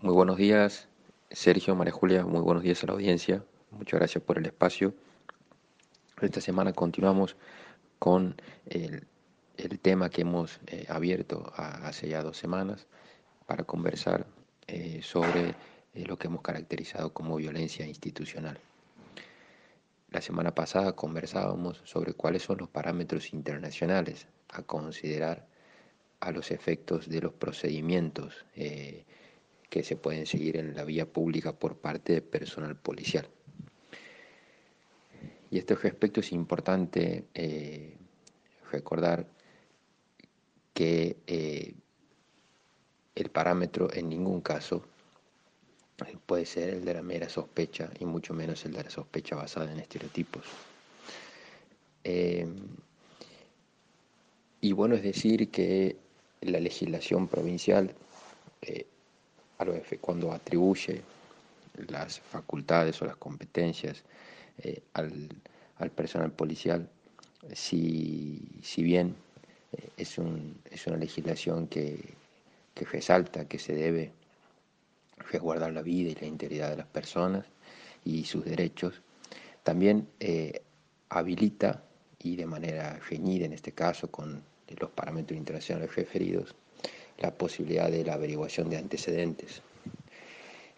Muy buenos días, Sergio, María Julia, muy buenos días a la audiencia. Muchas gracias por el espacio. Esta semana continuamos con el, tema que hemos eh, abierto hace ya dos semanas para conversar eh, sobre eh, lo que hemos caracterizado como violencia institucional. La semana pasada conversábamos sobre cuáles son los parámetros internacionales a considerar a los efectos de los procedimientos que se pueden seguir en la vía pública por parte de personal policial. Y este respecto es importante eh, recordar que eh, el parámetro en ningún caso puede ser el de la mera sospecha y mucho menos el de la sospecha basada en estereotipos. Eh, y bueno, es decir que la legislación provincial cuando atribuye las facultades o las competencias eh, al, personal policial, si, bien eh, es, una legislación que, resalta que se debe resguardar la vida y la integridad de las personas y sus derechos, también eh, habilita, y de manera reñida en este caso con los parámetros internacionales referidos, la posibilidad de la averiguación de antecedentes.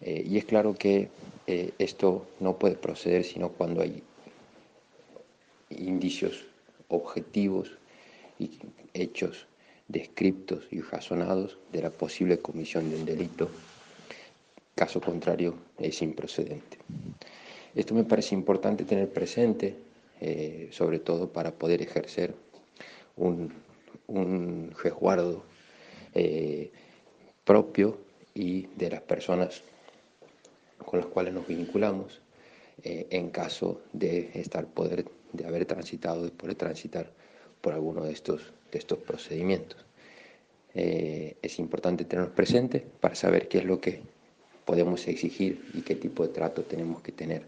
Eh, y es claro que eh, esto no puede proceder sino cuando hay indicios objetivos y hechos descriptos y razonados de la posible comisión de un delito. Caso contrario, es improcedente. Esto me parece importante tener presente, eh, sobre todo para poder ejercer un, un resguardo eh, propio y de las personas con las cuales nos vinculamos eh, en caso de estar poder de haber transitado de poder transitar por alguno de estos de estos procedimientos. Eh, es importante tenerlos presentes para saber qué es lo que podemos exigir y qué tipo de trato tenemos que tener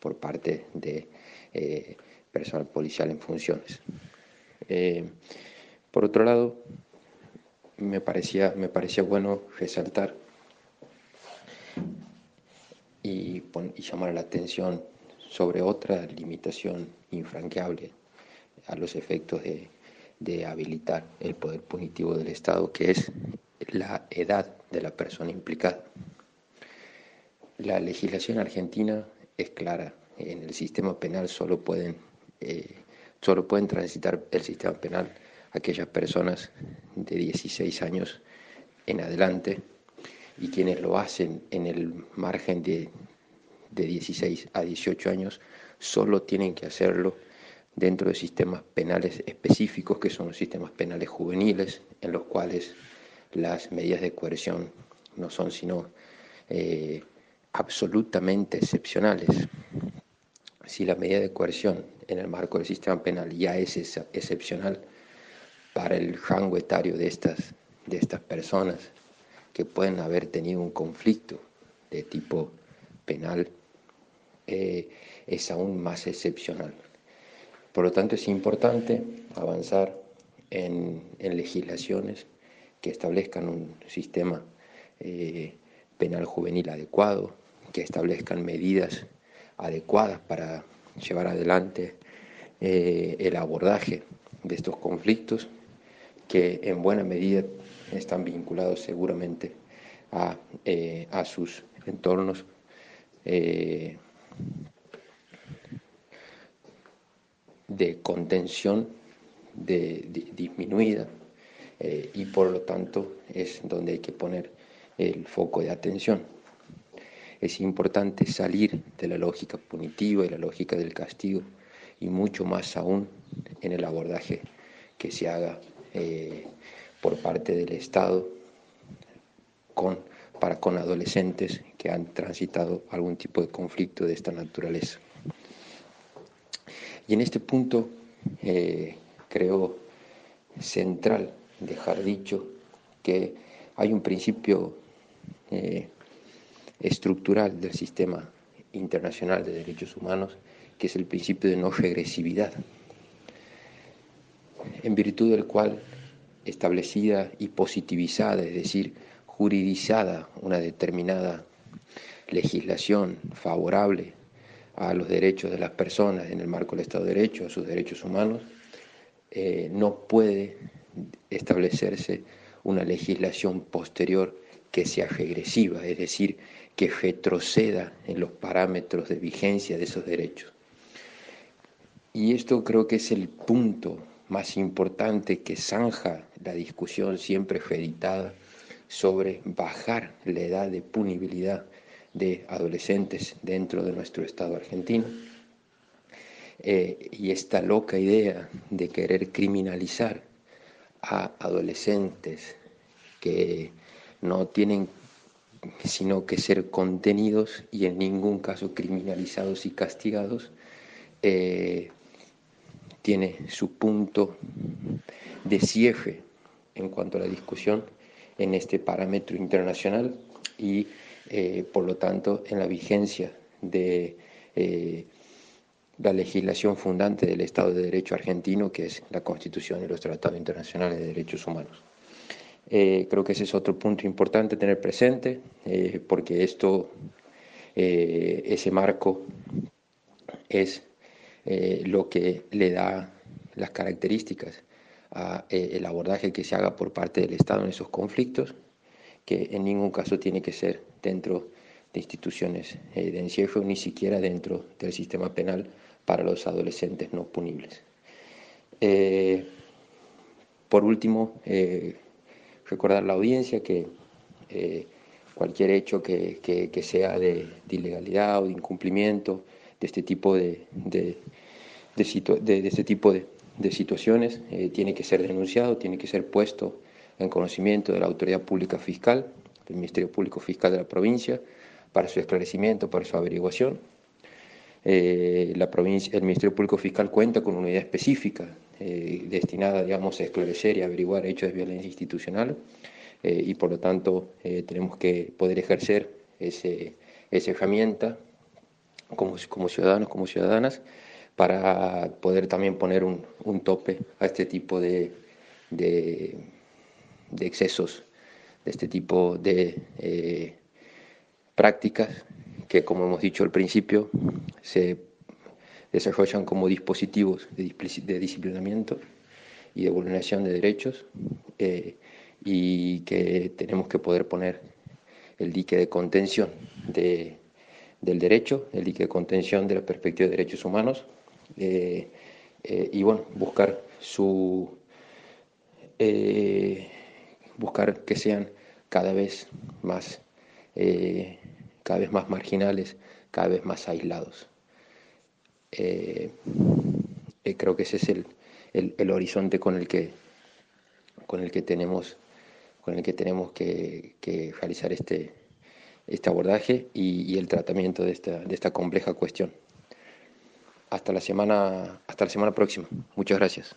por parte de personal policial en funciones. Por otro lado me parecía, me parecía bueno resaltar y, llamar la atención sobre otra limitación infranqueable a los efectos de, de habilitar el poder punitivo del Estado, que es la edad de la persona implicada. La legislación argentina es clara. En el sistema penal solo pueden, eh, solo pueden transitar el sistema penal aquellas personas de 16 años en adelante y quienes lo hacen en el margen de, de 16 a 18 años solo tienen que hacerlo dentro de sistemas penales específicos que son los sistemas penales juveniles en los cuales las medidas de coerción no son sino eh, absolutamente excepcionales. Si la medida de coerción en el marco del sistema penal ya es excepcional, para el rango etario de estas, de estas personas que pueden haber tenido un conflicto de tipo penal eh, es aún más excepcional. Por lo tanto, es importante avanzar en, legislaciones que establezcan un sistema eh, penal juvenil adecuado, que establezcan medidas adecuadas para llevar adelante eh, el abordaje de estos conflictos que en buena medida están vinculados seguramente a, eh, sus entornos eh, de contención de, disminuida eh, y por lo tanto es donde hay que poner el foco de atención. Es importante salir de la lógica punitiva y la lógica del castigo y mucho más aún en el abordaje que se haga eh, por parte del Estado para con adolescentes que han transitado algún tipo de conflicto de esta naturaleza. Y en este punto eh, creo central dejar dicho que hay un principio eh, estructural del sistema internacional de derechos humanos que es el principio de no regresividad en virtud del cual establecida y positivizada, es decir, juridizada una determinada legislación favorable a los derechos de las personas en el marco del Estado de Derecho, a sus derechos humanos, eh, no puede establecerse una legislación posterior que sea regresiva, es decir, que retroceda en los parámetros de vigencia de esos derechos. Y esto creo que es el punto más importante que zanja la discusión siempre reeditada sobre bajar la edad de punibilidad de adolescentes dentro de nuestro Estado argentino. Eh, y esta loca idea de querer criminalizar a adolescentes que no tienen sino que ser contenidos y en ningún caso criminalizados y castigados, eh, tiene su punto de cierre en cuanto a la discusión en este parámetro internacional y eh, por lo tanto en la vigencia de eh, la legislación fundante del Estado de Derecho argentino, que es la Constitución y los tratados internacionales de derechos humanos. Eh, creo que ese es otro punto importante tener presente, porque esto, ese marco es lo que le da las características al abordaje que se haga por parte del Estado en esos conflictos, que en ningún caso tiene que ser dentro de instituciones eh, de encierro, ni siquiera dentro del sistema penal para los adolescentes no punibles. Eh, por último, eh, recordar a la audiencia que cualquier hecho que, sea de, ilegalidad o de incumplimiento de este tipo de, de, este tipo de, situaciones tiene que ser denunciado, tiene que ser puesto en conocimiento de la autoridad pública fiscal del Ministerio Público Fiscal de la provincia para su esclarecimiento, para su averiguación. Eh, la provincia, el Ministerio Público Fiscal cuenta con una unidad específica eh, destinada, digamos, a esclarecer y averiguar hechos de violencia institucional eh, y por lo tanto tenemos que poder ejercer ese, esa herramienta como, como, ciudadanos, como ciudadanas, para poder también poner un, un tope a este tipo de, de, de excesos de este tipo de eh, prácticas que, como hemos dicho al principio, se desarrollan como dispositivos de, disciplinamiento y de vulneración de derechos eh, y que tenemos que poder poner el dique de contención de, del derecho, el de contención de la perspectiva de derechos humanos eh, y bueno, buscar su buscar que sean cada vez más, eh, cada vez más marginales, cada vez más aislados. Eh, eh, creo que ese es el, el, horizonte con el que, con el que tenemos, con el que, tenemos que, realizar este, este abordaje y, el tratamiento de esta, de esta compleja cuestión. Hasta la semana, hasta la semana próxima. Muchas gracias.